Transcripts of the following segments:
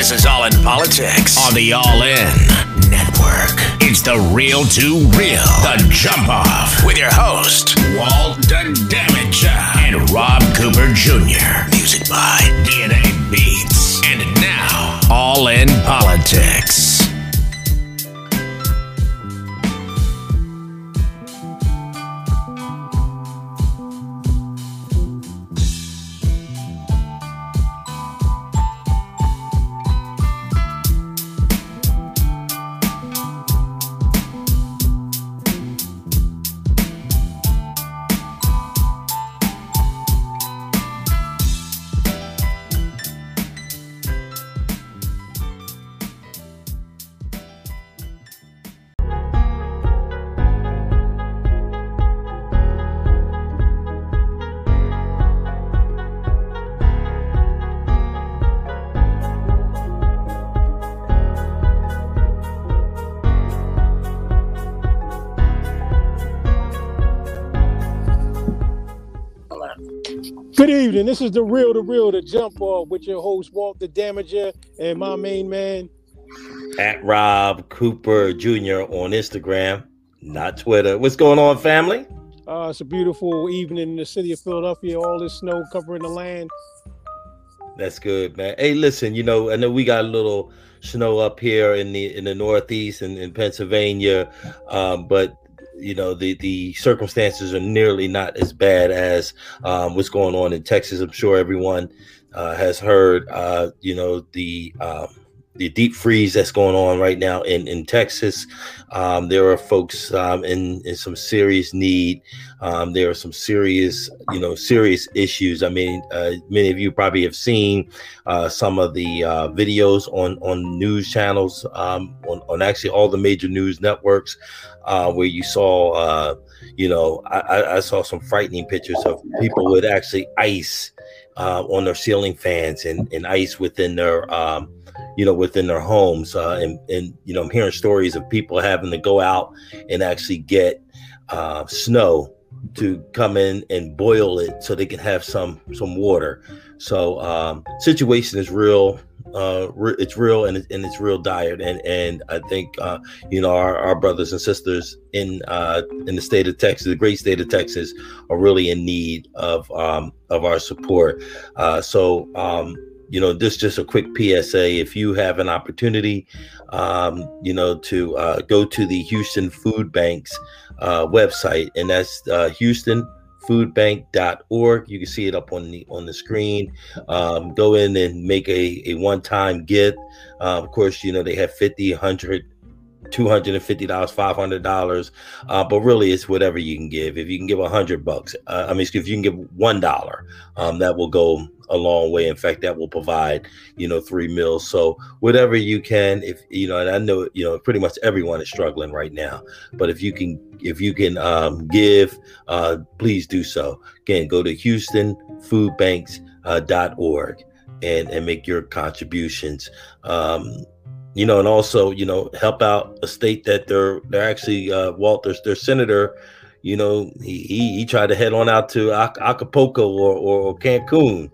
This is All in Politics on the All In Network. It's the real to real, the jump off with your host, Walt Damage and Rob Cooper Jr. Music by DNA Beats. And now, All in Politics. This is the real, the real, the jump off with your host Walt the Damager and my main man at Rob Cooper Jr. on Instagram, not Twitter. What's going on, family? Uh, it's a beautiful evening in the city of Philadelphia. All this snow covering the land. That's good, man. Hey, listen, you know, I know we got a little snow up here in the in the Northeast and in Pennsylvania, um, but you know the the circumstances are nearly not as bad as um, what's going on in Texas. I'm sure everyone uh, has heard. Uh, you know the um, the deep freeze that's going on right now in in Texas. Um, there are folks um, in in some serious need. Um, there are some serious, you know, serious issues. I mean, uh, many of you probably have seen uh, some of the uh, videos on on news channels, um, on, on actually all the major news networks, uh, where you saw, uh, you know, I, I saw some frightening pictures of people with actually ice uh, on their ceiling fans and, and ice within their um, you know, within their homes. Uh, and, and, you know, I'm hearing stories of people having to go out and actually get uh, snow to come in and boil it so they can have some some water. So um, situation is real. Uh, re- it's real and, it, and it's real dire. And and I think uh, you know our, our brothers and sisters in uh, in the state of Texas, the great state of Texas, are really in need of um, of our support. Uh, so um, you know, this just a quick PSA. If you have an opportunity, um, you know, to uh, go to the Houston Food Bank's uh, website, and that's uh, Houston foodbank.org you can see it up on the on the screen. Um, go in and make a, a one-time gift. Uh, of course you know they have 50 100 $250 $500 uh, but really it's whatever you can give. If you can give a hundred bucks uh, i mean if you can give one dollar um, that will go a long way. In fact that will provide you know three meals. So whatever you can if you know and i know you know pretty much everyone is struggling right now but if you can if you can um, give uh, please do so. Again go to houstonfoodbanks.org uh, and and make your contributions um, you know, and also, you know, help out a state that they're they're actually uh, Walter's their senator. You know, he, he, he tried to head on out to Acapulco or, or Cancun.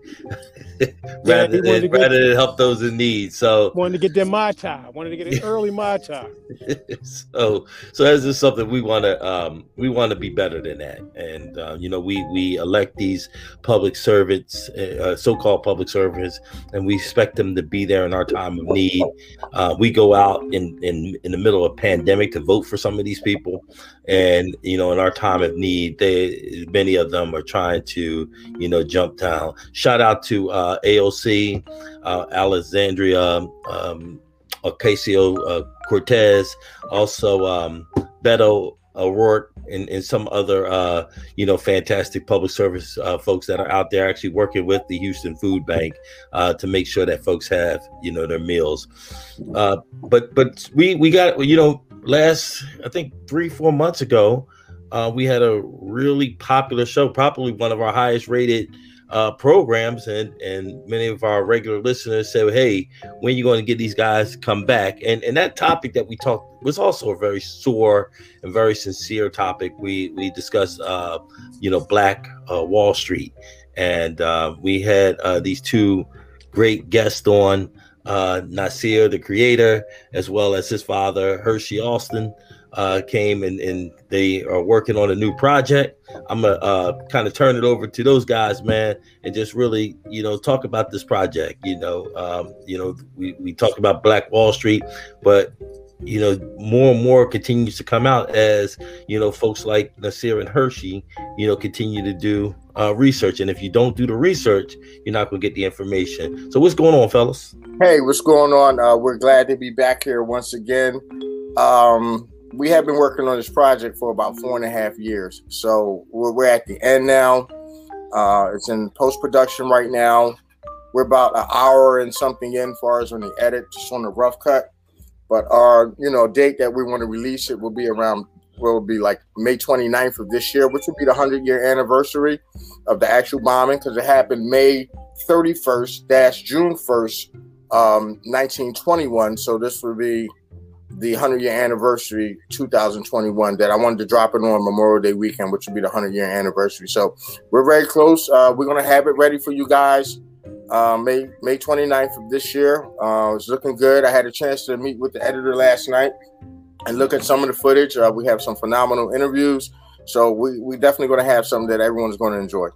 rather, than, get, rather than help those in need. So wanted to get their mai tai, wanted to get an early mai tai. so so that's just something we want to um, we want to be better than that. And uh, you know we we elect these public servants, uh, so-called public servants, and we expect them to be there in our time of need. Uh, we go out in in in the middle of a pandemic to vote for some of these people, and you know in our time of need, they many of them are trying to you know jump down. Shout out to uh, uh, AOC, uh, Alexandria um, Ocasio uh, Cortez, also um, Beto O'Rourke, and, and some other, uh, you know, fantastic public service uh, folks that are out there actually working with the Houston Food Bank uh, to make sure that folks have, you know, their meals. Uh, but but we we got you know last I think three four months ago, uh, we had a really popular show, probably one of our highest rated uh, programs, and and many of our regular listeners said, "Hey, when are you going to get these guys to come back?" And and that topic that we talked was also a very sore and very sincere topic. We we discussed, uh, you know, Black uh, Wall Street, and uh, we had uh, these two great guests on. Nasir, the creator, as well as his father, Hershey Alston, uh, came and, and they are working on a new project. I'm gonna uh, kind of turn it over to those guys, man, and just really, you know, talk about this project. You know, um, you know, we, we talked about Black Wall Street, but you know, more and more continues to come out as you know, folks like Nasir and Hershey, you know, continue to do uh, research. And if you don't do the research, you're not to get the information. So, what's going on, fellas? Hey, what's going on? Uh, we're glad to be back here once again. Um, we have been working on this project for about four and a half years. So we're, we're at the end now. Uh, it's in post production right now. We're about an hour and something in, far as on the edit, just on the rough cut. But our, you know, date that we want to release it will be around will be like May 29th of this year, which will be the 100 year anniversary of the actual bombing because it happened May 31st dash June 1st, um, 1921. So this will be the 100 year anniversary 2021 that I wanted to drop it on Memorial Day weekend, which will be the 100 year anniversary. So we're very close. Uh, we're going to have it ready for you guys uh, May May 29th of this year. Uh, it's looking good. I had a chance to meet with the editor last night and look at some of the footage. Uh, we have some phenomenal interviews. So we we definitely going to have something that everyone's going to enjoy.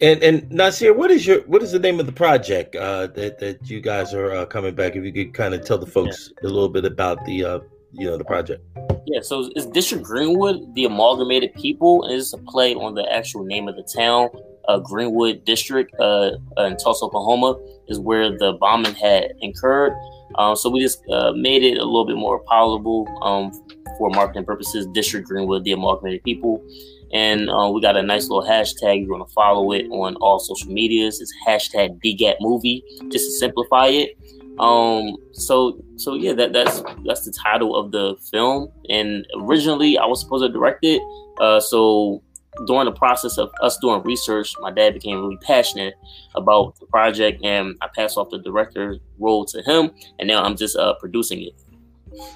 And and Nasir, what is your what is the name of the project uh, that that you guys are uh, coming back? If you could kind of tell the folks yeah. a little bit about the uh, you know the project. Yeah, so it's District Greenwood, the amalgamated people, and it's a play on the actual name of the town. Uh, Greenwood District uh, in Tulsa, Oklahoma, is where the bombing had incurred. Um, so we just uh, made it a little bit more palatable um, for marketing purposes. District Greenwood, the amalgamated people. And uh, we got a nice little hashtag. You want to follow it on all social medias. It's hashtag DGAT movie, just to simplify it. Um, so so yeah, that that's that's the title of the film. And originally I was supposed to direct it. Uh, so during the process of us doing research, my dad became really passionate about the project, and I passed off the director role to him, and now I'm just uh, producing it.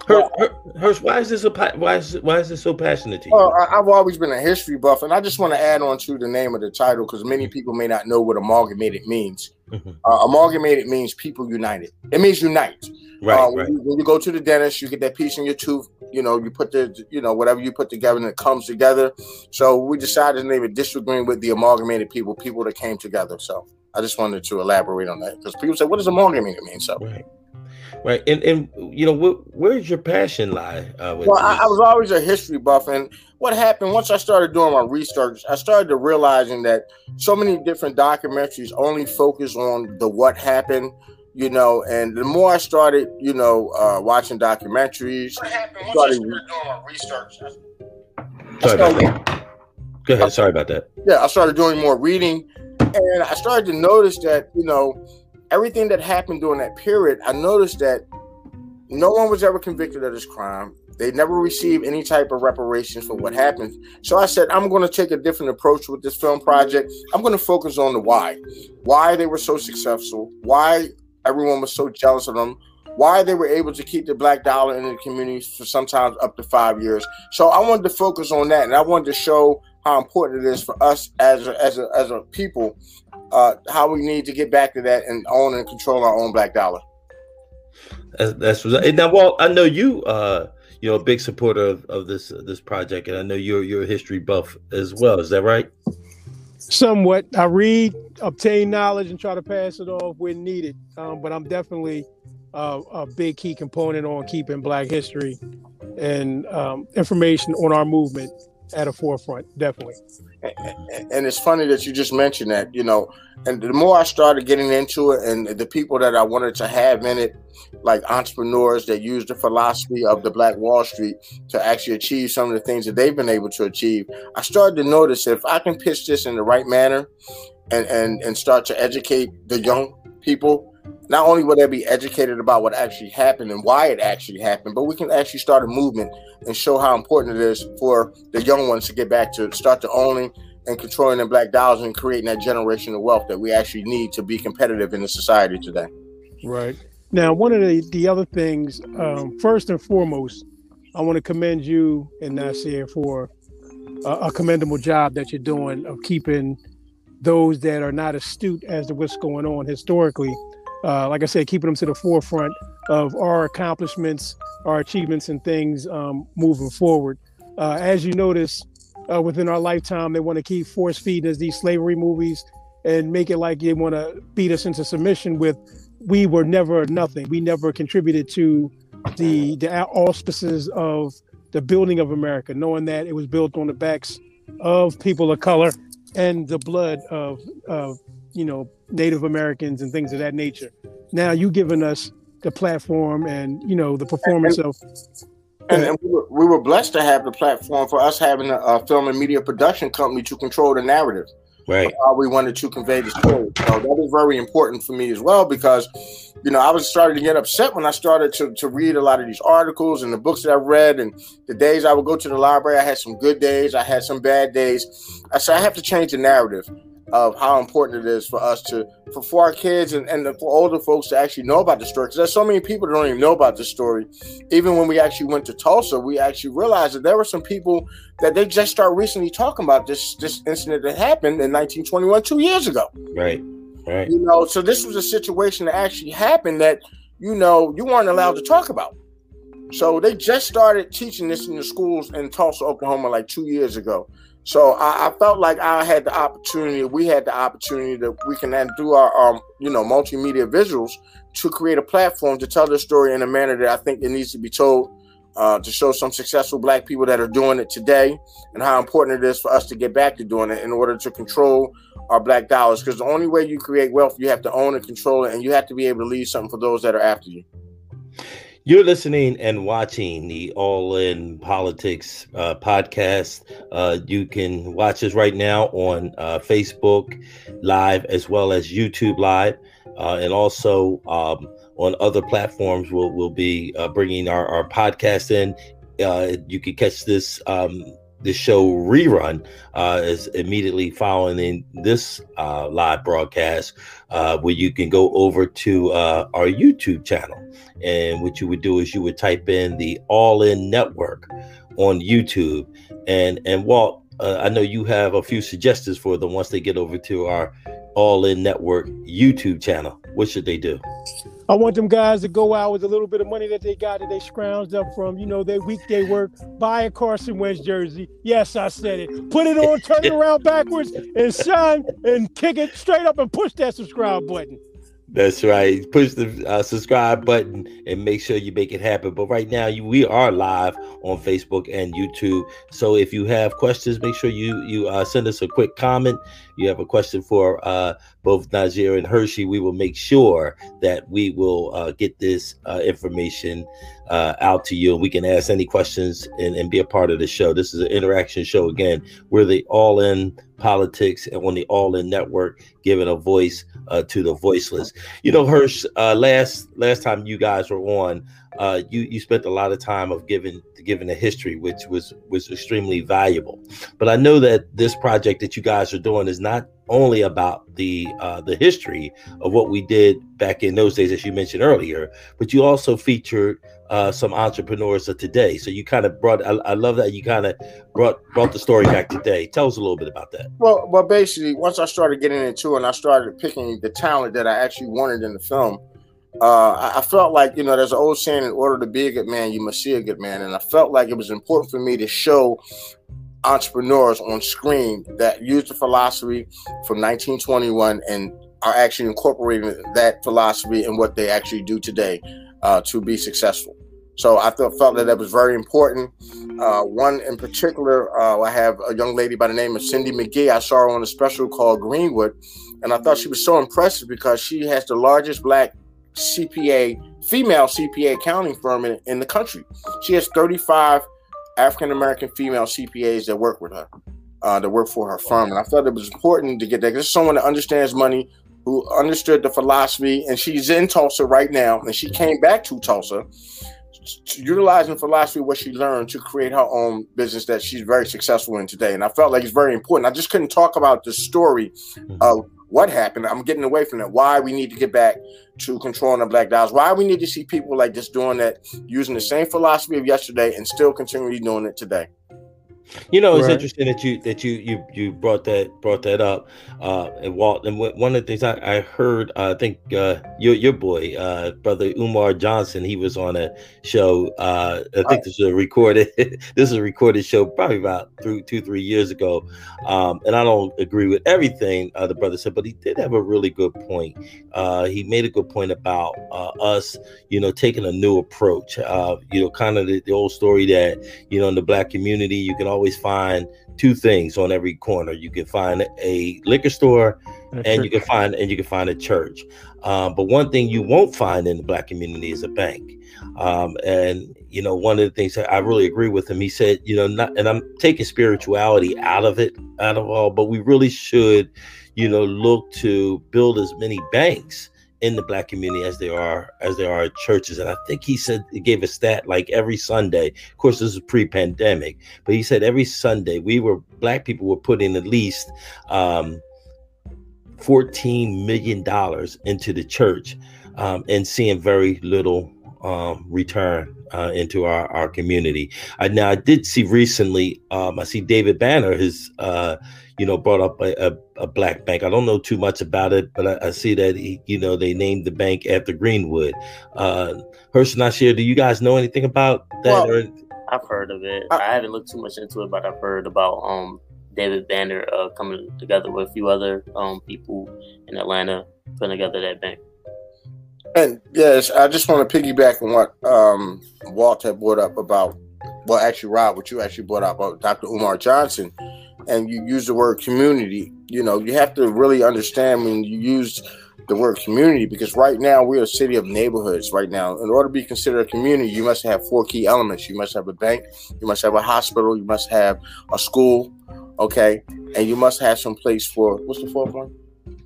Hirsch, why is this a why is why is this so passionate to you? Well, I, have always been a history buff, and I just want to add on to the name of the title because many mm-hmm. people may not know what amalgamated means. Mm-hmm. Uh, amalgamated means people united. It means unite. Right, uh, when, right. You, when you go to the dentist, you get that piece in your tooth. You know, you put the, you know, whatever you put together, and it comes together. So we decided to name it District Greenwood the amalgamated people, people that came together. So I just wanted to elaborate on that because people say, "What does amalgamated mean?" So. Right right? And and you know, wh- where's your passion lie? Uh, well, I, I, was always a history buff, and what happened once I started doing my research, I started to realizing that so many different documentaries only focus on the what happened. You know, and the more I started, you know, uh, watching documentaries, what happened once started, I started doing my research. Sorry started, about that. Go ahead. Sorry about that. Yeah, I started doing more reading, and I started to notice that you know everything that happened during that period, I noticed that no one was ever convicted of this crime. They never received any type of reparations for what happened. So I said, I'm going to take a different approach with this film project. I'm going to focus on the why. Why they were so successful, why everyone was so jealous of them, why they were able to keep the black dollar in the community for sometimes up to five years. So I wanted to focus on that. And I wanted to show how important it is for us as a, as a, as a people uh, how we need to get back to that and own and control our own black dollar. That's, that's what, now. Well, I know you. Uh, you know, a big supporter of, of this uh, this project, and I know you're you're a history buff as well. Is that right? Somewhat. I read, obtain knowledge, and try to pass it off when needed. Um, but I'm definitely uh, a big key component on keeping Black history and um, information on our movement at a forefront, definitely. And it's funny that you just mentioned that, you know, and the more I started getting into it and the people that I wanted to have in it, like entrepreneurs that use the philosophy of the Black Wall Street to actually achieve some of the things that they've been able to achieve, I started to notice if I can pitch this in the right manner and, and, and start to educate the young people, not only will they be educated about what actually happened and why it actually happened, but we can actually start a movement and show how important it is for the young ones to get back to start to owning and controlling their black dollars and creating that generational wealth that we actually need to be competitive in the society today. Right. Now, one of the, the other things, um, first and foremost, I want to commend you and Nasir for a, a commendable job that you're doing of keeping those that are not astute as to what's going on historically uh, like I said, keeping them to the forefront of our accomplishments, our achievements, and things um, moving forward. Uh, as you notice, uh, within our lifetime, they want to keep force feeding us these slavery movies and make it like they want to beat us into submission with we were never nothing. We never contributed to the the auspices of the building of America, knowing that it was built on the backs of people of color and the blood of, of you know Native Americans and things of that nature. Now you giving us the platform and you know the performance of. And, and we, were, we, were, blessed to have the platform for us having a, a film and media production company to control the narrative right how we wanted to convey the story so that was very important for me as well because you know i was starting to get upset when i started to, to read a lot of these articles and the books that i read and the days i would go to the library i had some good days i had some bad days i said i have to change the narrative of how important it is for us to for, for our kids and, and for older folks to actually know about the story. Because there's so many people that don't even know about the story. Even when we actually went to tulsa we actually realized that there were some people that they just start recently talking about this this incident that happened in 1921 two years ago. Right right. You know so this was a situation that actually happened that you know you weren't allowed to talk about. So they just started teaching this in the schools in tulsa oklahoma like two years ago so I, I, felt like I had the opportunity, we had the opportunity that we can then do our, um, you know, multimedia visuals to create a platform to tell the story in a manner that I think it needs to be told. Uh, to show some successful black people that are doing it today and how important it is for us to get back to doing it in order to control our black dollars because the only way you create wealth you have to own and control it and you have to be able to leave something for those that are after you you're listening and watching the All In Politics uh, podcast. Uh, you can watch us right now on uh, Facebook Live as well as YouTube Live, uh, and also um, on other platforms. We'll, we'll be uh, bringing our, our podcast in. Uh, you can catch this um, the show rerun uh, is immediately following in this uh, live broadcast, uh, where you can go over to uh, our YouTube channel. And what you would do is you would type in the All In Network on YouTube. And and Walt, uh, I know you have a few suggestions for them once they get over to our All In Network YouTube channel. What should they do? I want them guys to go out with a little bit of money that they got that they scrounged up from, you know, their weekday work, buy a Carson Wentz jersey. Yes, I said it. Put it on, turn it around backwards, and shine and kick it straight up and push that subscribe button. That's right. Push the uh, subscribe button and make sure you make it happen. But right now, you, we are live on Facebook and YouTube. So if you have questions, make sure you you uh, send us a quick comment. You have a question for uh, both Nasir and Hershey. We will make sure that we will uh, get this uh, information uh, out to you. We can ask any questions and, and be a part of the show. This is an interaction show. Again, we're the All In Politics and on the All In Network, giving a voice uh, to the voiceless. You know, Hirsch, uh, last last time you guys were on, uh, you you spent a lot of time of giving giving a history, which was was extremely valuable. But I know that this project that you guys are doing is not only about the uh, the history of what we did back in those days, as you mentioned earlier, but you also featured uh, some entrepreneurs of today. So you kind of brought. I, I love that you kind of brought brought the story back today. Tell us a little bit about that. Well, well, basically, once I started getting into it, and I started picking the talent that I actually wanted in the film. Uh, I felt like you know, there's an old saying: "In order to be a good man, you must see a good man." And I felt like it was important for me to show entrepreneurs on screen that used the philosophy from 1921 and are actually incorporating that philosophy in what they actually do today uh, to be successful. So I felt, felt that that was very important. Uh, one in particular, uh, I have a young lady by the name of Cindy McGee. I saw her on a special called Greenwood, and I thought she was so impressive because she has the largest black CPA, female CPA accounting firm in, in the country. She has 35 African American female CPAs that work with her, uh, that work for her firm. And I felt it was important to get that because someone that understands money, who understood the philosophy, and she's in Tulsa right now, and she came back to Tulsa, utilizing philosophy what she learned to create her own business that she's very successful in today. And I felt like it's very important. I just couldn't talk about the story of what happened. I'm getting away from that. Why we need to get back to controlling the black dollars. Why we need to see people like this doing that, using the same philosophy of yesterday and still continually doing it today. You know, it's Right. interesting that you that you you you brought that brought that up, uh, and Walt. And one of the things I, I heard, uh, I think uh, your your boy, uh, brother Umar Johnson, he was on a show. Uh, I think this was a recorded. this is a recorded show, probably about two, three years ago. Um, and I don't agree with everything uh, the brother said, but he did have a really good point. Uh, he made a good point about uh, us, you know, taking a new approach. Uh, you know, kind of the, the old story that you know in the black community you can always find two things on every corner. You can find a liquor store and you can find and you can find a church. Um, but one thing you won't find in the black community is a bank. Um, and you know one of the things that i really agree with him he said you know not and i'm taking spirituality out of it out of all but we really should you know look to build as many banks in the black community as there are as there are churches. And i think he said he gave a stat like every sunday. Of course this is pre-pandemic but he said every sunday we were black people were putting at least um 14 million dollars into the church um, and seeing very little um, return uh, into our, our community. I, now I did see recently. Um, I see David Banner has uh, you know brought up a, a, a black bank. I don't know too much about it, but I, I see that he, you know they named the bank after Greenwood. Uh, Hirsch Nasir, do you guys know anything about that? Well, or, I've heard of it. I- I haven't looked too much into it, but I've heard about um David Banner uh, coming together with a few other um people in Atlanta putting together that bank. And yes, I just want to piggyback on what um, Walt had brought up about, well, actually, Rob, what you actually brought up about Dr. Umar Johnson, and you use the word community. You know, you have to really understand when you use the word community because right now we're a city of neighborhoods. Right now, in order to be considered a community, you must have four key elements. You must have a bank, you must have a hospital, you must have a school, okay, and you must have some place for what's the fourth one?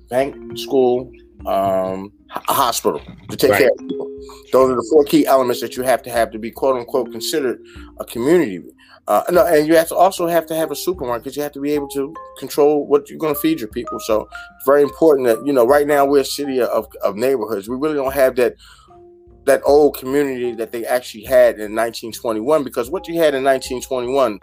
Bank, school, um, a hospital to take Right. care of people. Those are the four key elements that you have to have to be quote unquote considered a community. Uh, no, and you have to also have to have a supermarket. because You have to be able to control what you're going to feed your people. So it's very important that you know. Right now, we're a city of, of neighborhoods. We really don't have that that old community that they actually had in 1921 because what you had in 1921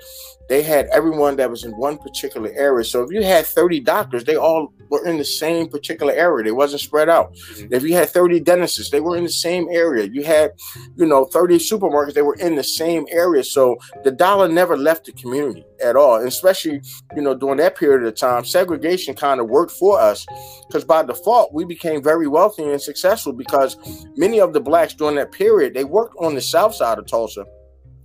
they had everyone that was in one particular area. So if you had 30 doctors they all were in the same particular area. They wasn't spread out. Mm-hmm. If you had 30 dentists they were in the same area. You had you know 30 supermarkets they were in the same area. So the dollar never left the community at all and especially you know during that period of time segregation kind of worked for us because by default we became very wealthy and successful because many of the blacks during that period they worked on the south side of tulsa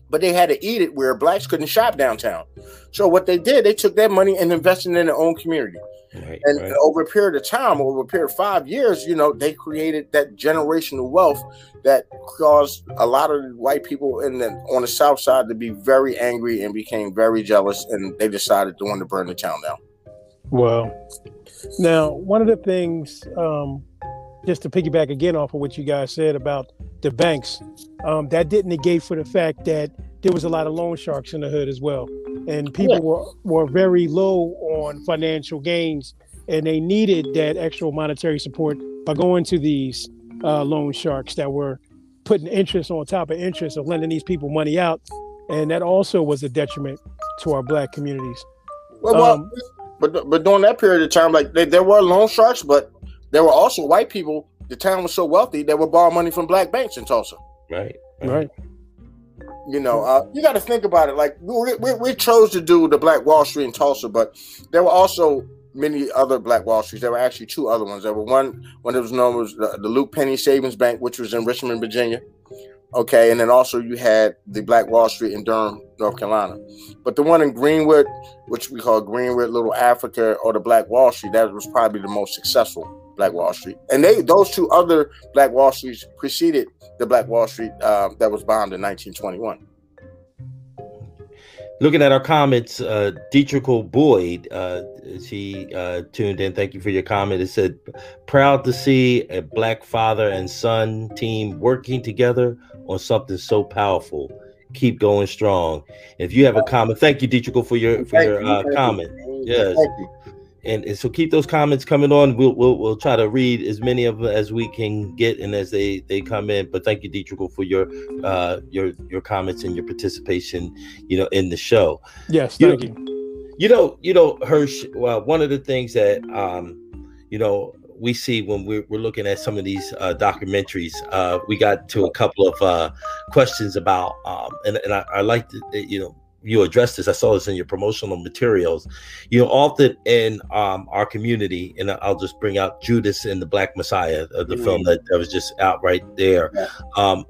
but they had to eat it where blacks couldn't shop downtown so what they did they took that money and invested in their own community right, and right. over a period of time, over a period of five years, you know, they created that generational wealth that caused a lot of white people in the on the south side to be very angry and became very jealous, and they decided to want to burn the town down. Well, now one of the things, um, just to piggyback again off of what you guys said about the banks, um, that didn't negate for the fact that there was a lot of loan sharks in the hood as well, and people Yeah. were were very low on financial gains, and they needed that extra monetary support by going to these uh, loan sharks that were putting interest on top of interest of lending these people money out, and that also was a detriment to our black communities. Well, well, Um, but but during that period of time, like they, there were loan sharks, but there were also white people. The town was so wealthy they would borrow money from black banks in Tulsa. right, Right. You know, uh, you got to think about it. Like we, we, we chose to do the Black Wall Street in Tulsa, but there were also many other Black Wall Streets. There were actually two other ones. There were one one that was known as the, the Luke Penny Savings Bank, which was in Richmond, Virginia. Okay, and then also you had the Black Wall Street in Durham, North Carolina. But the one in Greenwood, which we call Greenwood Little Africa or the Black Wall Street, that was probably the most successful Black Wall Street. And they those two other Black Wall Streets preceded the Black Wall Street uh, that was bombed in 1921. Looking at our comments, uh, Dietrichel Boyd, uh, she uh, tuned in. Thank you for your comment. It said, "Proud to see a black father and son team working together on something so powerful. Keep going strong." If you have a comment, thank you, Dietrichel, for your for Thank your you, uh, thank you. comment. Yes. You. and, and so keep those comments coming on. We'll, we'll we'll try to read as many of them as we can get and as they they come in. But thank you, Dietrich, for your uh your your comments and your participation, you know, in the show. Yes, You thank know- you. You know, you know, Hirsch. Well, one of the things that um, you know, we see when we're, we're looking at some of these uh, documentaries, uh, we got to a couple of uh, questions about, um, and, and I, I like to, you know, you addressed this. I saw this in your promotional materials. You know, often in um, our community, and I'll just bring out Judas and the Black Messiah, uh, the film that, that was just out right there. Yeah. Um,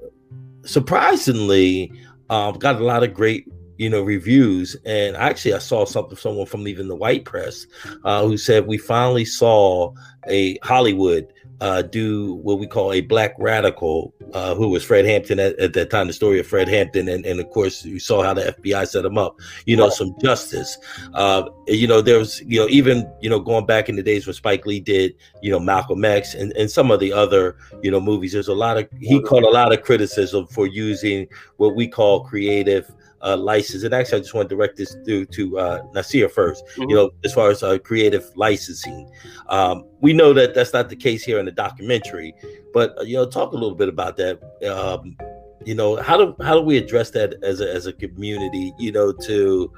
surprisingly, um, got a lot of great you know reviews and actually i saw something someone from even the white press uh, who said we finally saw a hollywood uh, do what we call a black radical uh, who was fred hampton at, at that time the story of fred hampton. And, and of course you saw how the fbi set him up you know some justice. Uh, you know there was you know even you know going back in the days when spike lee did you know malcolm x and, and some of the other you know movies there's a lot of he caught a lot of criticism for using what we call creative uh, license. And actually, I just want to direct this to to uh, Nasir 1st Mhm. You know, as far as uh, creative licensing, um, we know that that's not the case here in the documentary. But uh, you know, talk a little bit about that. Um, you know, how do how do we address that as a as a community? You know, to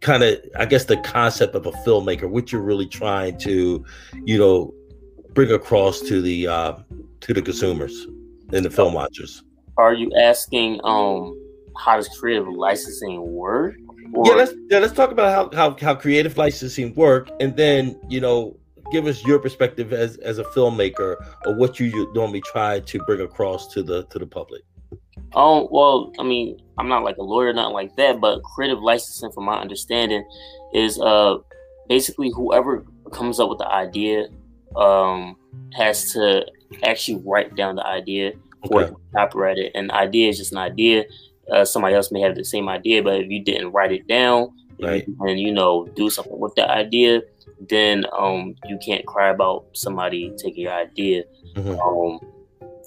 kind of I guess the concept of a filmmaker, what you're really trying to, you know, bring across to the uh, to the consumers and the film watchers. Are you asking um how does creative licensing work? Or, yeah, let's yeah, let's talk about how, how how creative licensing work, and then you know, give us your perspective as as a filmmaker or what you normally try to bring across to the to the public. Oh well, I mean, I'm not like a lawyer, not like that, but creative licensing, from my understanding, is uh basically whoever comes up with the idea um has to actually write down the idea or Okay. copyright it. An idea is just an idea. Uh, somebody else may have the same idea, but if you didn't write it down Right. and you know do something with the idea, then um you can't cry about somebody taking your idea. Mhm. Um,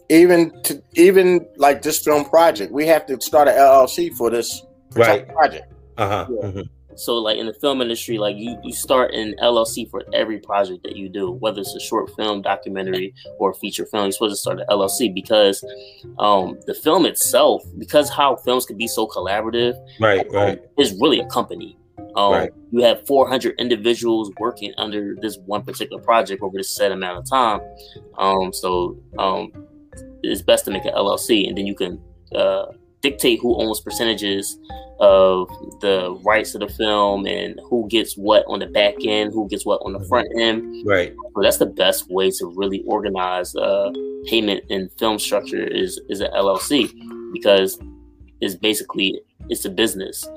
Even to even like this film project, we have to start an LLC for this Right. project. Uh huh. Yeah. So like in the film industry, like you, you start an LLC for every project that you do, whether it's a short film, documentary, or feature film, you're supposed to start an LLC because um, the film itself, because how films can be so collaborative, Right. Right. is really a company. Um, Right. You have 400 individuals working under this one particular project over this set amount of time. Um, so um, it's best to make an LLC, and then you can uh, dictate who owns percentages of the rights of the film and who gets what on the back end, who gets what on the front end. Right. So that's the best way to really organize uh, payment and film structure is is an LLC because it's basically it's a business.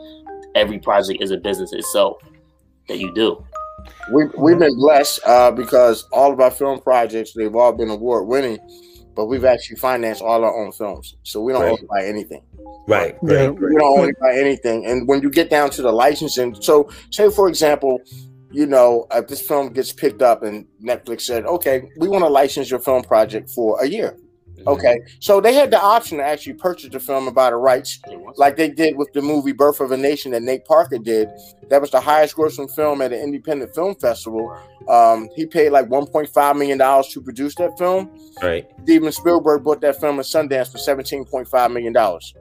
Every project is a business itself that you do. We we've been blessed uh, because all of our film projects they've all been award winning, but we've actually financed all our own films, so we don't Right. owe anybody anything. Right. Yeah. We don't owe anybody anything. And when you get down to the licensing, so say for example, you know, if this film gets picked up and Netflix said, okay, we want to license your film project for a year. Okay, so they had the option to actually purchase the film buy the rights, like they did with the movie Birth of a Nation that Nate Parker did. That was the highest grossing film at an independent film festival. Um, he paid like 1.5 million dollars to produce that film. Right. Steven Spielberg bought that film at Sundance for 17.5 million dollars.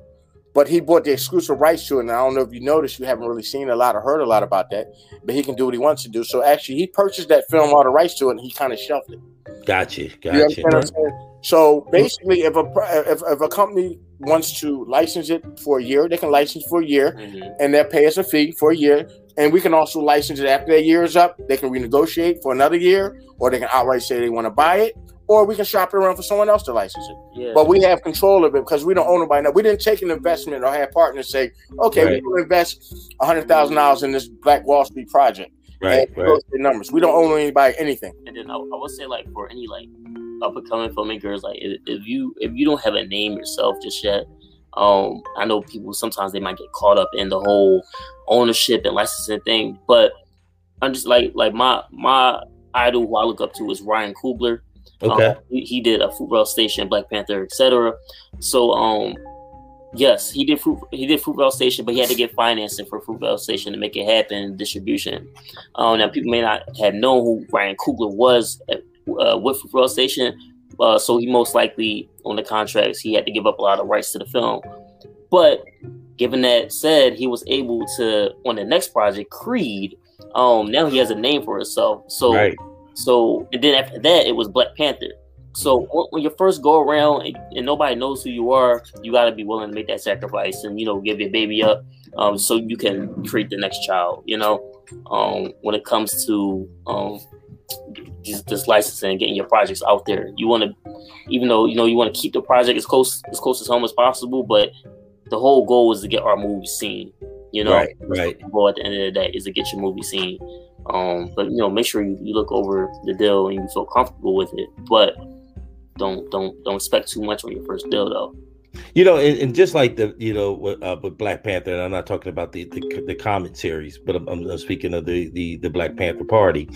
But he bought the exclusive rights to it. And I don't know if you noticed, you haven't really seen a lot or heard a lot about that. But he can do what he wants to do. So actually, he purchased that film, all the rights to it, and he kind of shelved it. Gotcha. Gotcha. understand what I'm saying? So basically, if a if, if a company wants to license it for a year, they can license for a year, Mhm. and they'll pay us a fee for a year. And we can also license it after that year is up. They can renegotiate for another year, or they can outright say they want to buy it, or we can shop it around for someone else to license it. Yeah. But we have control of it because we don't own it by now. We didn't take an investment or have partners say, okay, Right. we're going to invest hundred thousand dollars in this Black Wall Street project. Right. and Right. those numbers. We don't own anybody anything. and then I, I would say like for any like up and coming filmmakers, like if, you if you don't have a name yourself just yet, um, I know people sometimes they might get caught up in the whole ownership and licensing thing, but I'm just like like my my idol who I look up to is Ryan Coogler. Okay. Um, he, he did a Fruitvale Station, Black Panther, etc. So um, Yes, he did fruit. He did Fruitvale Station, but he had to get financing for Fruitvale Station to make it happen. Distribution. Um, now people may not have known who Ryan Coogler was uh, with Fruitvale Station, uh, so he most likely on the contracts he had to give up a lot of rights to the film. But given that said, he was able to on the next project, Creed. Um, now he has a name for himself. So, right. so and then after that, it was Black Panther. So when you first go around and, and, nobody knows who you are, you got to be willing to make that sacrifice and you know give your baby up, um, so you can treat the next child. You know, um, when it comes to um, just, just licensing and getting your projects out there, you want to, even though you know you want to keep the project as close as close as home as possible, but the whole goal is to get our movie seen. You know, right, right. The goal at the end of the day is to get your movie seen. Um, but you know, make sure you, you look over the deal and you feel comfortable with it. But don't don't don't expect too much on your first deal though. You know, and, and just like the you know uh, with Black Panther, and I'm not talking about the the, the comic series, but I'm, I'm, speaking of the the the Black Panther Party.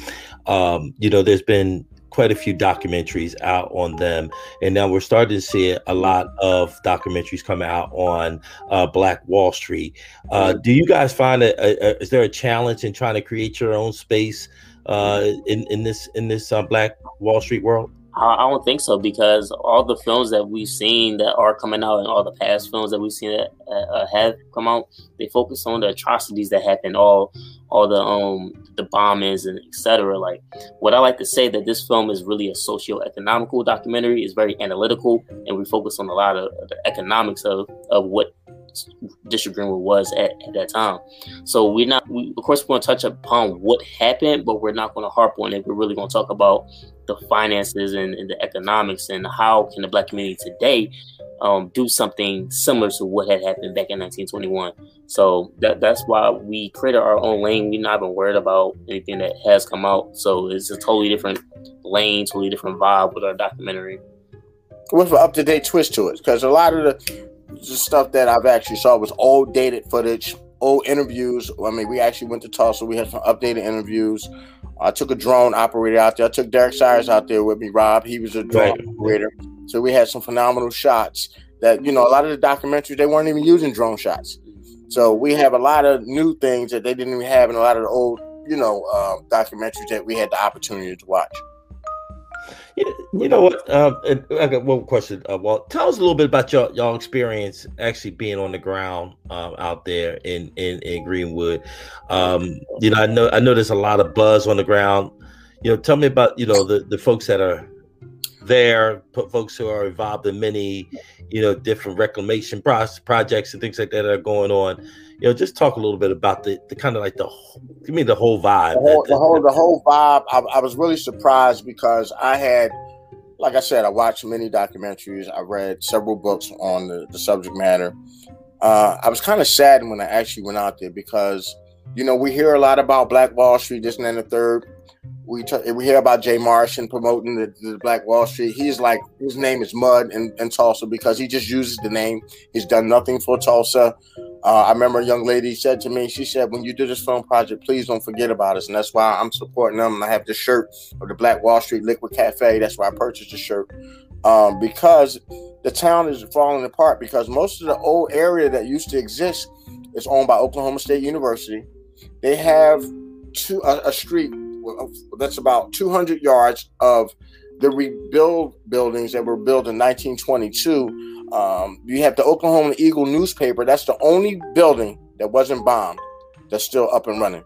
Um, you know, there's been quite a few documentaries out on them, and now we're starting to see a lot of documentaries come out on uh, Black Wall Street. Uh, do you guys find a, a, a, is there a challenge in trying to create your own space uh, in in this in this uh, Black Wall Street world? I, don't think so because all the films that we've seen that are coming out and all the past films that we've seen that uh, have come out, they focus on the atrocities that happened, all all the um the bombings and etc. Like what I like to say that this film is really a socio-economical documentary. It's very analytical, and we focus on a lot of the economics of of what District Greenwood was at, at that time. So we're not, we, of course, we're going to touch upon what happened, but we're not going to harp on it. We're really going to talk about the finances and, and, the economics and how can the black community today um, do something similar to what had happened back in 1921. So that, that's why we created our own lane. We're not even worried about anything that has come out. So it's a totally different lane, totally different vibe with our documentary. With an up to date twist to it, because a lot of the the stuff that I've actually saw was old dated footage, old interviews. I mean, we actually went to Tulsa. We had some updated interviews. I took a drone operator out there. I took Derek Sires out there with me, Rob. He was a drone right. operator. So we had some phenomenal shots that, you know, a lot of the documentaries, they weren't even using drone shots. So we have a lot of new things that they didn't even have in a lot of the old, you know, uh, documentaries that we had the opportunity to watch. You, you know what? Uh, I got one question. Uh, well, tell us a little bit about your y'all experience actually being on the ground um, out there in in, in Greenwood. Um, you know, I know I know there's a lot of buzz on the ground. You know, tell me about you know the the folks that are there, folks who are involved in many you know different reclamation process, projects and things like that, that are going on you know, just talk a little bit about the, the kind of like the give me the whole vibe. The whole, the whole, the whole vibe. I, I, was really surprised because I had, like I said, I watched many documentaries. I read several books on the, the subject matter. Uh, I was kind of saddened when I actually went out there because, you know, we hear a lot about Black Wall Street, this and then the third we t- we hear about Jay Morrison promoting the, the, Black Wall Street. He's like his name is Mud in, in, Tulsa because he just uses the name. He's done nothing for Tulsa. Uh, I remember a young lady said to me, she said, "When you do this film project, please don't forget about us." And that's why I'm supporting them. I have the shirt of the Black Wall Street Liquid Cafe. That's why I purchased the shirt um, because the town is falling apart. Because most of the old area that used to exist is owned by Oklahoma State University. They have two a, a street that's about 200 yards of the rebuild buildings that were built in 1922. Um, you have the Oklahoma Eagle newspaper. That's the only building that wasn't bombed that's still up and running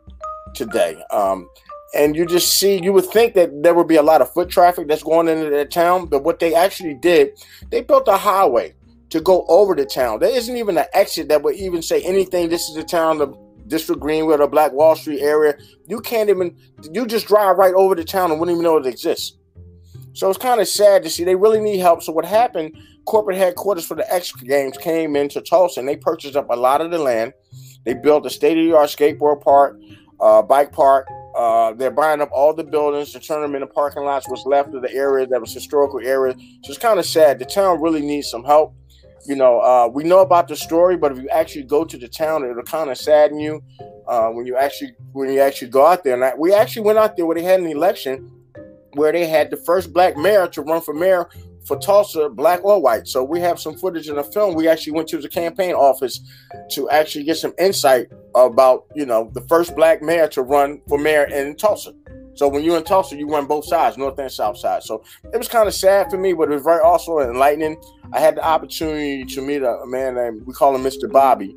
today. Um, and you just see, you would think that there would be a lot of foot traffic that's going into that town, but what they actually did, they built a highway to go over the town. There isn't even an exit that would even say anything. This is the town of District Greenwood or Black Wall Street area, you can't even you just drive right over the town and wouldn't even know it exists. So it's kind of sad to see they really need help. So what happened? Corporate headquarters for the X Games came into Tulsa and they purchased up a lot of the land. They built a state-of-the-art skateboard park, uh, bike park. Uh, they're buying up all the buildings to turn them into parking lots. What's left of the area that was historical area. So it's kind of sad. The town really needs some help you know, uh, we know about the story, but if you actually go to the town, it'll kind of sadden you uh, when you actually when you actually go out there. And I, we actually went out there where they had an election where they had the first black mayor to run for mayor for Tulsa, black or white. So we have some footage in the film. We actually went to the campaign office to actually get some insight about, you know, the first black mayor to run for mayor in Tulsa. So when you're in Tulsa, you run both sides, north and south side. So it was kind of sad for me, but it was very also enlightening. I had the opportunity to meet a, man named we call him Mr. Bobby.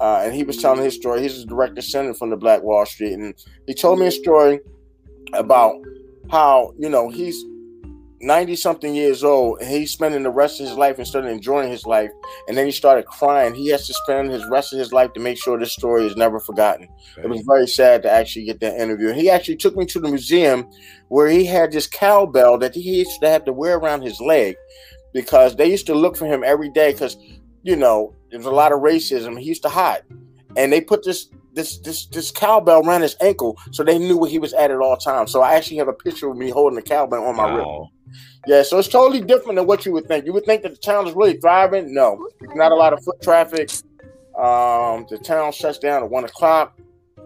Uh, and he was telling his story. He's a direct descendant from the Black Wall Street, and he told me a story about how you know he's 90 something years old and he's spending the rest of his life instead of enjoying his life. And then he started crying. He has to spend his rest of his life to make sure this story is never forgotten. It was very sad to actually get that interview. He actually took me to the museum where he had this cowbell that he used to have to wear around his leg because they used to look for him every day because you know there was a lot of racism. He used to hide. And they put this this this this cowbell around his ankle so they knew where he was at at all times so i actually have a picture of me holding the cowbell on my wow. wrist yeah, so it's totally different than what you would think. You would think that the town is really thriving. No, not a lot of foot traffic. Um, the town shuts down at one o'clock.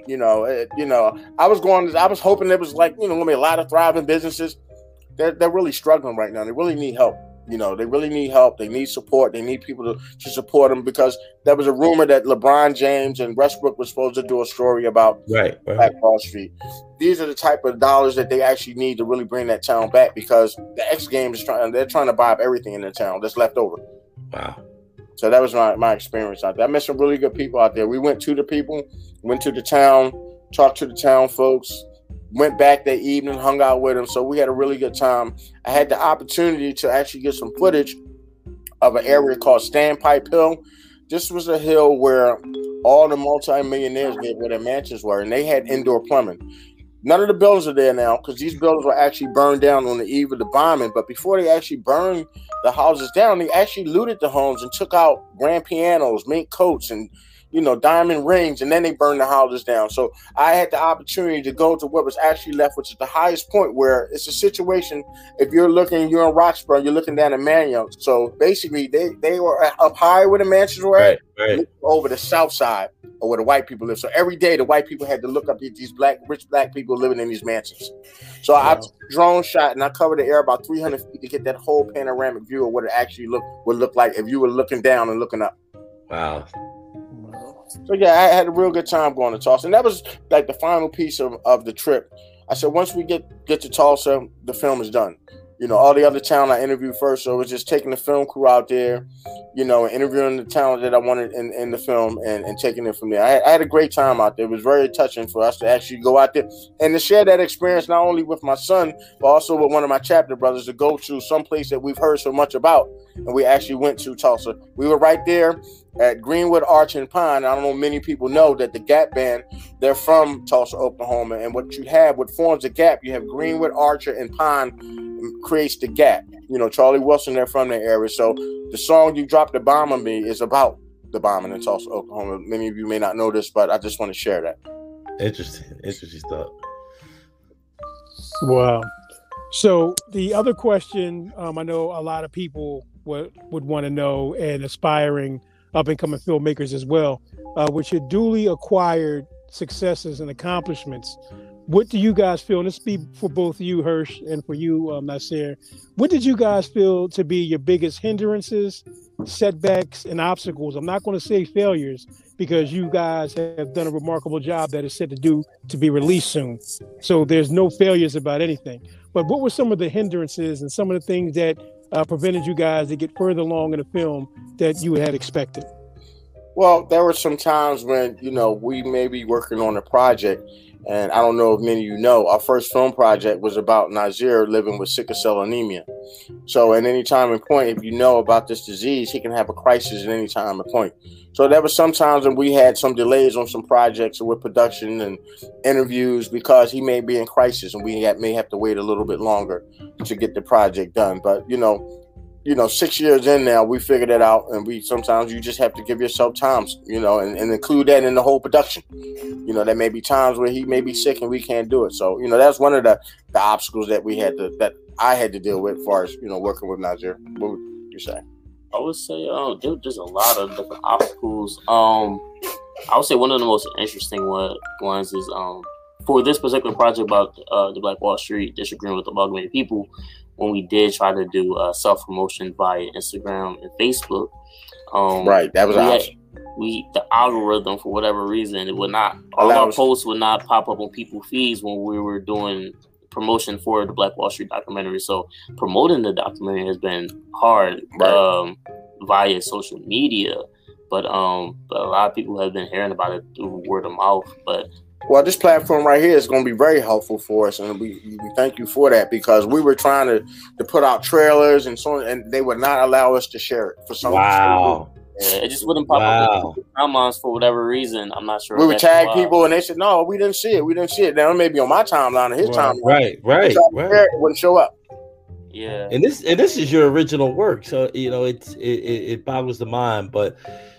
You know, it, you know, I was going. I was hoping there was like you know, gonna be a lot of thriving businesses. They're they're really struggling right now. They really need help. You know, they really need help. They need support. They need people to, to support them because there was a rumor that LeBron James and Westbrook was supposed to do a story about right, right. Black Wall Street. These are the type of dollars that they actually need to really bring that town back because the X Games is trying. They're trying to buy up everything in the town that's left over. Wow. So that was my, my experience out there. I met some really good people out there. We went to the people, went to the town, talked to the town folks, went back that evening, hung out with him. So we had a really good time. I had the opportunity to actually get some footage of an area called Standpipe Hill. This was a hill where all the multimillionaires get where their mansions were, and they had indoor plumbing. None of the buildings are there now because these buildings were actually burned down on the eve of the bombing. But before they actually burned the houses down, they actually looted the homes and took out grand pianos, mink coats, and you know, diamond rings, and then they burned the houses down. So I had the opportunity to go to what was actually left, which is the highest point where it's a situation. If you're looking, you're in Roxborough, you're looking down at Manayunk. So basically, they they were up high where the mansions were right, right. over the south side or where the white people live. So every day, the white people had to look up at these black, rich black people living in these mansions. So wow. I drone shot and I covered the air about 300 feet to get that whole panoramic view of what it actually look would look like if you were looking down and looking up. Wow. So yeah, I had a real good time going to Tulsa, and that was like the final piece of, of the trip. I said once we get get to Tulsa, the film is done you know, all the other talent I interviewed first. So it was just taking the film crew out there, you know, interviewing the talent that I wanted in, in the film and, and taking it from there. I, I, had a great time out there. It was very touching for us to actually go out there and to share that experience not only with my son, but also with one of my chapter brothers to go to some place that we've heard so much about. And we actually went to Tulsa. We were right there at Greenwood Archer and Pine. I don't know many people know that the Gap Band, they're from Tulsa, Oklahoma. And what you have, what forms the Gap, you have Greenwood, Archer, and Pine creates the gap. You know, Charlie Wilson, they're from the area. So the song You Dropped the Bomb on Me is about the bombing in Tulsa, Oklahoma. Many of you may not know this, but I just want to share that. Interesting. Interesting stuff. Wow. So the other question, um, I know a lot of people would would want to know, and aspiring up and coming filmmakers as well, uh, with your duly acquired successes and accomplishments, what do you guys feel? This be for both you, Hirsch, and for you, um, Nasir. What did you guys feel to be your biggest hindrances, setbacks, and obstacles? I'm not going to say failures because you guys have done a remarkable job that is set to do to be released soon. So there's no failures about anything. But what were some of the hindrances and some of the things that uh, prevented you guys to get further along in the film that you had expected? Well, there were some times when you know we may be working on a project and I don't know if many of you know, our first film project was about Nasir living with sickle cell anemia. So at any time and point, if you know about this disease, he can have a crisis at any time and point. So there were some times when we had some delays on some projects with production and interviews because he may be in crisis and we may have to wait a little bit longer to get the project done. But you know, you know, six years in now, we figured it out, and we sometimes you just have to give yourself times, you know, and, and include that in the whole production. You know, there may be times where he may be sick and we can't do it. So, you know, that's one of the, the obstacles that we had to that I had to deal with as far as you know working with Nasir. What would you say? I would say um, there, there's a lot of different obstacles. Um, I would say one of the most interesting one, ones is um, for this particular project about uh, the Black Wall Street disagreeing with the Black amalgamated people when we did try to do uh, self promotion via Instagram and Facebook. Um, right, that was we, had- we the algorithm for whatever reason it would not all our posts would not pop up on people feeds when we were doing promotion for the Black Wall Street documentary. So promoting the documentary has been hard Right. um, via social media. But um, but a lot of people have been hearing about it through word of mouth. But Well, this platform right here is going to be very helpful for us, and we, we thank you for that because we were trying to, to put out trailers and so on, and they would not allow us to share it for some Wow. Yeah, it just wouldn't pop up Wow. in timelines for whatever reason. I'm not sure. We would exactly tag why. people, and they said, "No, we didn't see it. We didn't see it." Now it may be on my timeline or his Right. timeline. Right, right, So right. It wouldn't show up. Yeah. and this and this is your original work so you know it's it, it, it boggles the mind but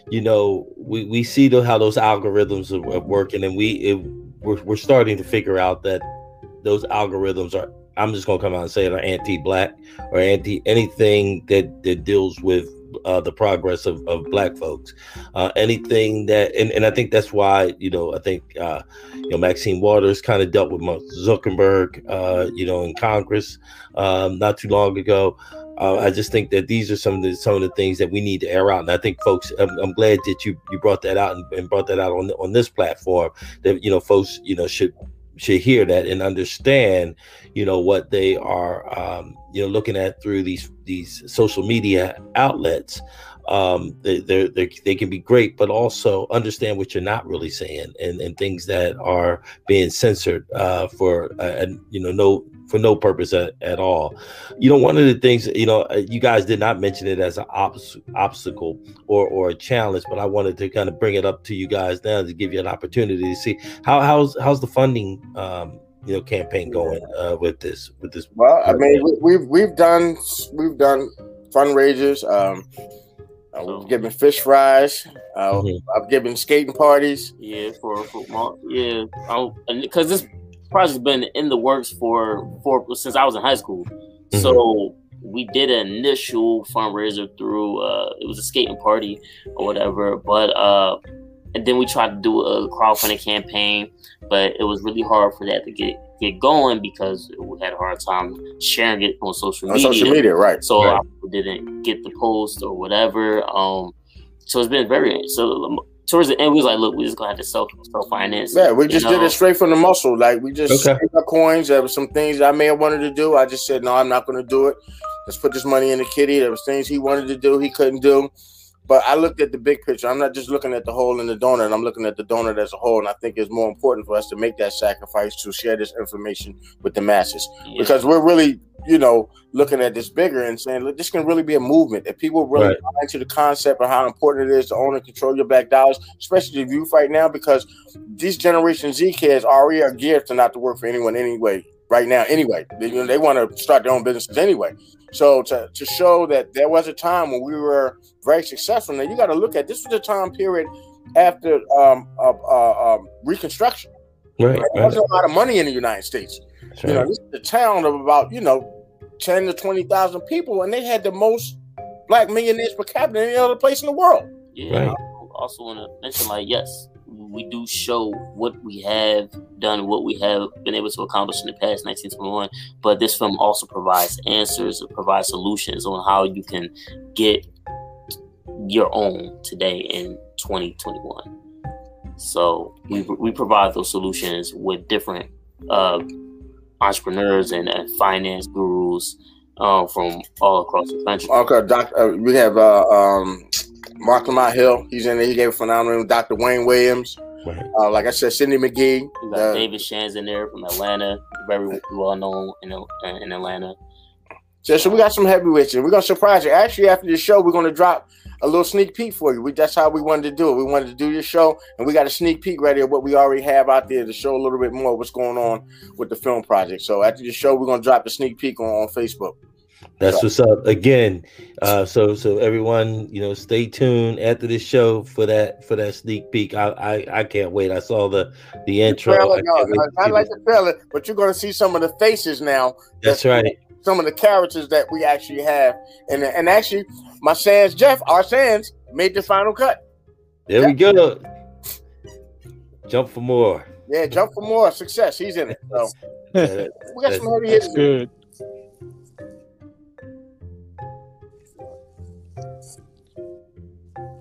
you know we we see the, how those algorithms are, are working and we it, we're, we're starting to figure out that those algorithms are i'm just going to come out and say it are anti-black or anti anything that that deals with uh, the progress of, of black folks uh, anything that and, and i think that's why you know i think uh, you know maxine waters kind of dealt with Mark zuckerberg uh, you know in congress um, not too long ago. Uh, I just think that these are some of the some of the things that we need to air out, and I think folks. I'm, I'm glad that you you brought that out and, and brought that out on on this platform. That you know, folks, you know, should should hear that and understand, you know, what they are, um, you know, looking at through these these social media outlets. Um, they they they can be great, but also understand what you're not really saying and and things that are being censored uh, for uh, and you know no for no purpose at, at all. You know, one of the things, you know, uh, you guys did not mention it as an obs- obstacle or, or a challenge, but I wanted to kind of bring it up to you guys now to give you an opportunity to see how how's how's the funding um, you know campaign going uh, with this with this. Well, I mean, we, we've we've done we've done fundraisers. Um, uh, we've given fish fries. Uh, Mhm. I've given skating parties. Yeah, for for Mar- yeah, because this project's been in the works for for since I was in high school. So we did an initial fundraiser through uh it was a skating party or whatever, but uh and then we tried to do a crowdfunding campaign, but it was really hard for that to get get going because we had a hard time sharing it on social media. On social media, right? So Right. our people didn't get the post or whatever. Um, so it's been very so um, towards the end we was like, look, we just gonna have to self self finance. Yeah, we just did it straight from the muscle. Like we just Okay. our coins. There was some things I may have wanted to do. I just said no, I'm not going to do it. Let's put this money in the kitty. There was things he wanted to do, he couldn't do. But I looked at the big picture. I'm not just looking at the hole in the donut. I'm looking at the donut as a whole. And I think it's more important for us to make that sacrifice to share this information with the masses Yeah. because we're really, you know, looking at this bigger and saying, look, this can really be a movement. If people really Right. buy into the concept of how important it is to own and control your black dollars, especially the youth right now, because these Generation Z kids already are geared to not to work for anyone anyway. Right now, anyway, they, you know, they want to start their own businesses anyway. So to, to show that there was a time when we were very successful, now you got to look at this was a time period after um, uh, uh, um, Reconstruction. Right, There wasn't a lot of money in the United States. that's You know, this is a town of about you know ten to twenty thousand people, and they had the most black millionaires per capita than any other place in the world. Yeah. Right. I also want to mention, like, yes, we do show what we have done, what we have been able to accomplish in the past 1921. But this film also provides answers, provides solutions on how you can get your own today in 2021. So we, we provide those solutions with different uh, entrepreneurs and, and finance gurus uh, from all across the country. Okay, doc, uh, we have uh, um, Marc Lamont Hill. He's in there. He gave a phenomenal. Dr. Wayne Williams. right. Uh, like I said, Cindy McGee. We got Uh, David Shands in there from Atlanta, very well known in in Atlanta. So, so we got some heavyweights, and we're gonna surprise you. Actually, after the show, we're gonna drop a little sneak peek for you. We, that's how we wanted to do it. We wanted to do your show, and we got a sneak peek ready of what we already have out there to show a little bit more what's going on with the film project. So after the show, we're gonna drop the sneak peek on, on Facebook. That's what's up. Again, uh, so so everyone, you know, stay tuned after this show for that for that sneak peek. I I, I can't wait. I saw the the intro. I to I see like the- the trailer, but you're gonna see some of the faces now. That's right. Some of the characters that we actually have, and and actually, my Sands Jeff, our Sands, made the final cut. There we go. Jump for more. Yeah, jump for more success. He's in it. So Uh, we got That's- some heavy That's hitters. good.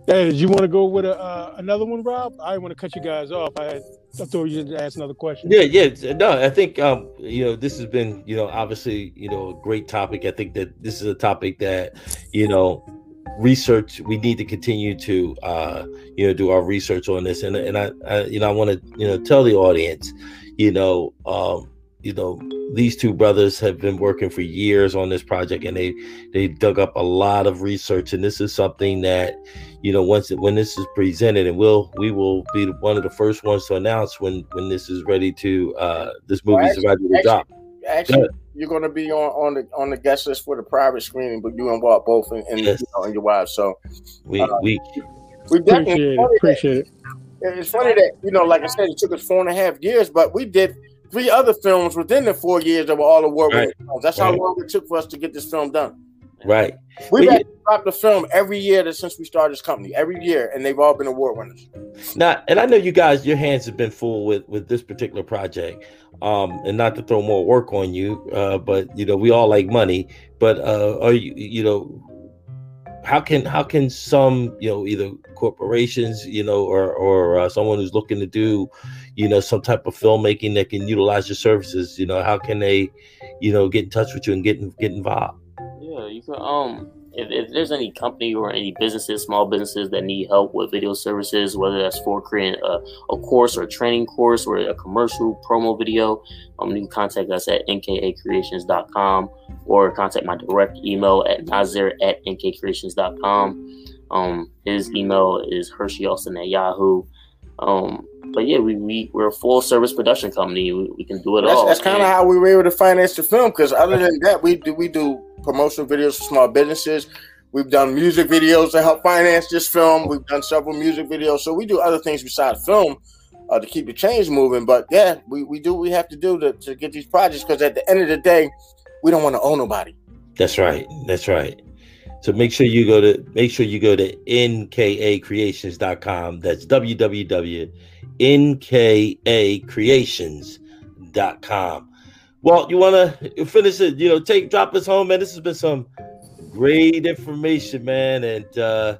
Hey, you want to go with a, uh, another one, Rob? I want to cut you guys off. I, I thought you to ask another question. Yeah, yeah. No, I think um, you know this has been you know obviously you know a great topic. I think that this is a topic that you know research we need to continue to uh you know do our research on this and and I, I you know I want to you know tell the audience you know um you know these two brothers have been working for years on this project and they they dug up a lot of research and this is something that you know once when this is presented and we'll we will be one of the first ones to announce when when this is ready to uh this movie is ready to drop. Actually you're going to be on on the on the guest list for the private screening but you and Walt both and, and, yes. you know, and your wife so we uh, we we definitely appreciate it, appreciate it. it's funny that you know like i said it took us four and a half years but we did three other films within the four years that were all award winning right. films. That's right. how long it took for us to get this film done. Right. We've well, dropped the film every year that since we started this company, every year, and they've all been award winners. Now, and I know you guys, your hands have been full with with this particular project. Um, and not to throw more work on you, uh, but you know, we all like money. But uh, are you, you know, how can how can some you know either corporations you know or or uh, someone who's looking to do you know some type of filmmaking that can utilize your services you know how can they you know get in touch with you and get get involved? Yeah you can um if, if there's any company or any businesses, small businesses that need help with video services, whether that's for creating a, a course or a training course or a commercial promo video, um, you can contact us at nkacreations.com or contact my direct email at nazir at nkcreations.com. Um, his email is Hershey Alston at Yahoo. Um, but yeah, we, we we're a full service production company. We, we can do it that's, all. That's kind of how we were able to finance the film. Because other than that, we do we do promotional videos for small businesses. We've done music videos to help finance this film. We've done several music videos, so we do other things besides film uh, to keep the change moving. But yeah, we, we do we have to do to, to get these projects because at the end of the day, we don't want to own nobody. That's right. That's right. So make sure you go to make sure you go to nkacreations.com. That's www.nkacreations.com. Walt, you want to finish it? You know, take drop us home, man. This has been some great information, man, and uh,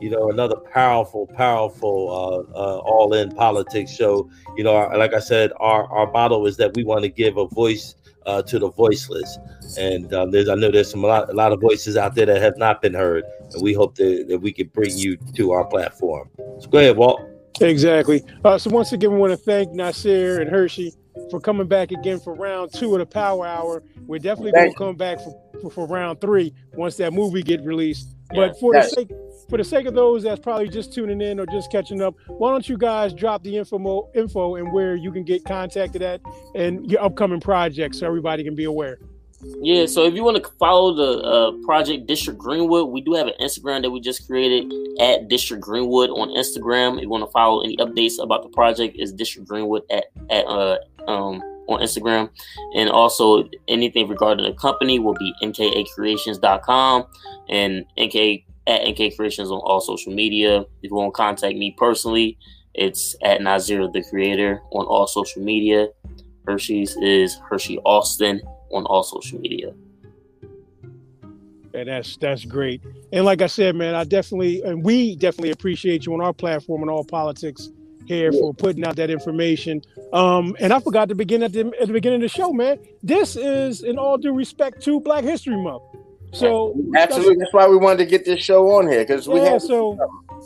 you know, another powerful, powerful uh, uh, all-in politics show. You know, our, like I said, our our motto is that we want to give a voice uh, to the voiceless, and um, there's I know there's some a lot, a lot of voices out there that have not been heard, and we hope that, that we can bring you to our platform. So go ahead, Walt. Exactly. Uh, so once again, we want to thank Nasir and Hershey for coming back again for round two of the Power Hour. We're definitely going to come back for, for, for, round three once that movie get released. Yeah, but for the sake for the sake of those that's probably just tuning in or just catching up, why don't you guys drop the info info and where you can get contacted at and your upcoming projects so everybody can be aware. Yeah, so if you want to follow the uh, project District Greenwood, we do have an Instagram that we just created at District Greenwood on Instagram. If you want to follow any updates about the project, is District Greenwood at at uh, um, on Instagram. And also anything regarding the company will be nkacreations.com and nk at NK Creations on all social media. If you want to contact me personally, it's at Nazir the Creator on all social media. Hershey's is Hershey Alston on all social media. And that's that's great. And like I said, man, I definitely and we definitely appreciate you on our platform and all politics here yeah. for putting out that information. Um, and I forgot to begin at the at the beginning of the show, man. This is in all due respect to Black History Month. So absolutely, that's why we wanted to get this show on here because we yeah, have so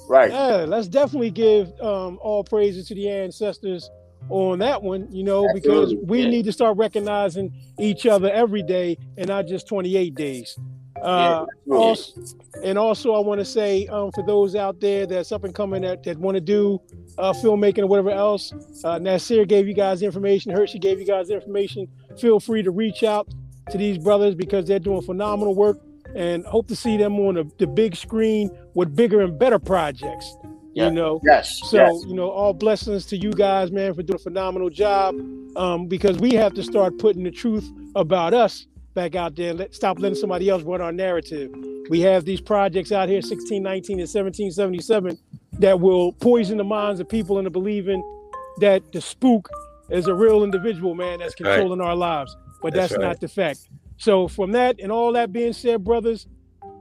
right. Yeah, let's definitely give um, all praises to the ancestors on that one, you know, absolutely. because we yeah. need to start recognizing each other every day and not just 28 days. Uh, yeah, also, and also, I want to say um, for those out there that's up and coming that, that want to do uh, filmmaking or whatever else, uh, Nasir gave you guys information, Hershey gave you guys information. Feel free to reach out to these brothers because they're doing phenomenal work and hope to see them on the, the big screen with bigger and better projects. Yeah. You know, yes. So yes. you know, all blessings to you guys, man, for doing a phenomenal job. Um, because we have to start putting the truth about us back out there. Let stop letting somebody else run our narrative. We have these projects out here, 1619 and 1777, that will poison the minds of people into believing that the spook is a real individual, man, that's controlling right. our lives but that's, that's right. not the fact. So from that and all that being said, brothers,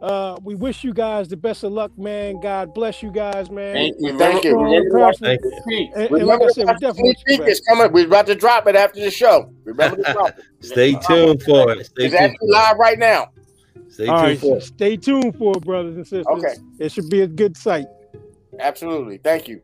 Uh, we wish you guys the best of luck, man. God bless you guys, man. Thank you. Thank you. Strong. Thank you. And, and Remember like I said, we definitely is coming. We're about to drop it after the show. Remember to drop it. Stay tuned for it. Stay It's tuned. actually live right now. Stay All tuned right, for it. stay tuned for it, brothers and sisters. Okay. It should be a good sight. Absolutely. Thank you.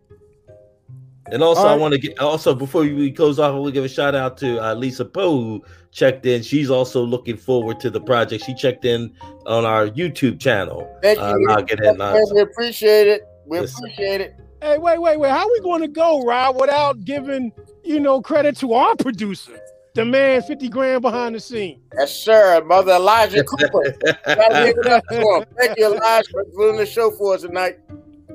And also, All I want to get also before we close off, I will give a shout out to uh, Lisa Poe who checked in. She's also looking forward to the project. She checked in on our YouTube channel. Thank Uh, you. log it in, uh, we appreciate it. We Listen. appreciate it. Hey, wait, wait, wait. How we going to go, Rob, without giving you know credit to our producer, the man fifty grand behind the scene? Yes, sir. Mother Elijah Cooper. Gotta give it up to him. Thank you, Elijah, for doing the show for us tonight.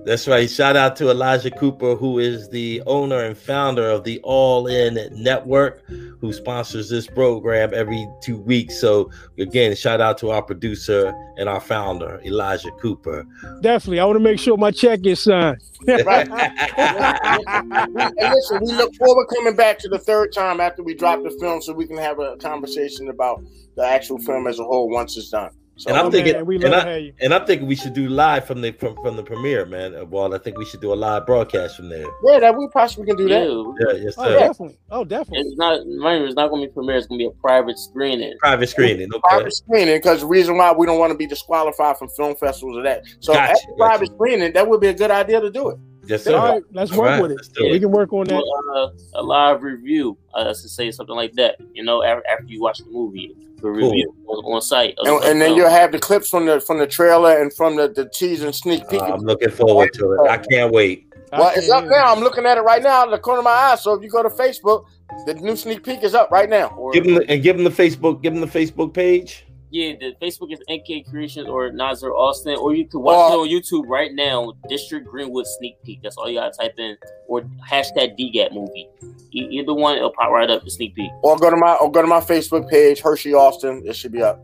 That's right. Shout out to Elijah Cooper, who is the owner and founder of the All In Network, who sponsors this program every two weeks. So, again, shout out to our producer and our founder, Elijah Cooper. Definitely. I want to make sure my check is signed. Right. and listen, we look forward coming back to the third time after we drop the film so we can have a conversation about the actual film as a whole once it's done. So And I'm Oh, thinking- man, we and I, you. and I'm thinking we should do live from the from, from the premiere, man. Uh, Well, I think we should do a live broadcast from there. yeah, that we possibly can do that. Yeah, Yeah, yes, Oh, definitely. Oh, definitely. it's not. Remember, it's not going to be premiere. It's going to be a private screening. Private screening. Okay. Private screening, because the reason why we don't want to be disqualified from film festivals or that. So Gotcha, at the private gotcha. screening, that would be a good idea to do it. Yes, sir. All right, let's All work right, with it. let's it. We can work on that. uh, a live review, uh, to say something like that. You know, after, after you watch the movie, the review on, on site. And, of and then film. you'll have the clips from the from the trailer and from the, the teaser and sneak peek. Uh, I'm looking forward to it. I can't wait. Well, it's up now. I'm looking at it right now in the corner of my eye. So if you go to Facebook, the new sneak peek is up right now. Or- Give them the, and give them the Facebook. Give them the Facebook page. Yeah, the Facebook is NK Creations or Nasir Alston, or you can watch Or- it on YouTube right now. District Greenwood sneak peek. That's all you gotta type in, or hashtag DGAT movie. E- either one, it'll pop right up the sneak peek. or go to my or go to my Facebook page, Hershey Alston. It should be up.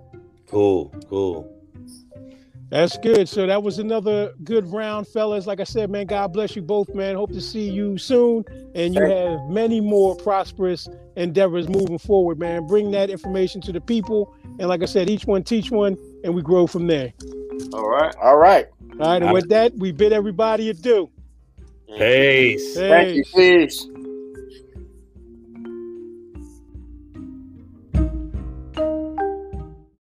Cool, cool. That's good. So that was another good round, fellas. Like I said, man, God bless you both, man. Hope to see you soon. And you have many more prosperous endeavors moving forward, man. Bring that information to the people. And like I said, each one teach one, and we grow from there. All right. All right. All right. And with that, we bid everybody adieu. Peace. Thank you. Peace. Peace.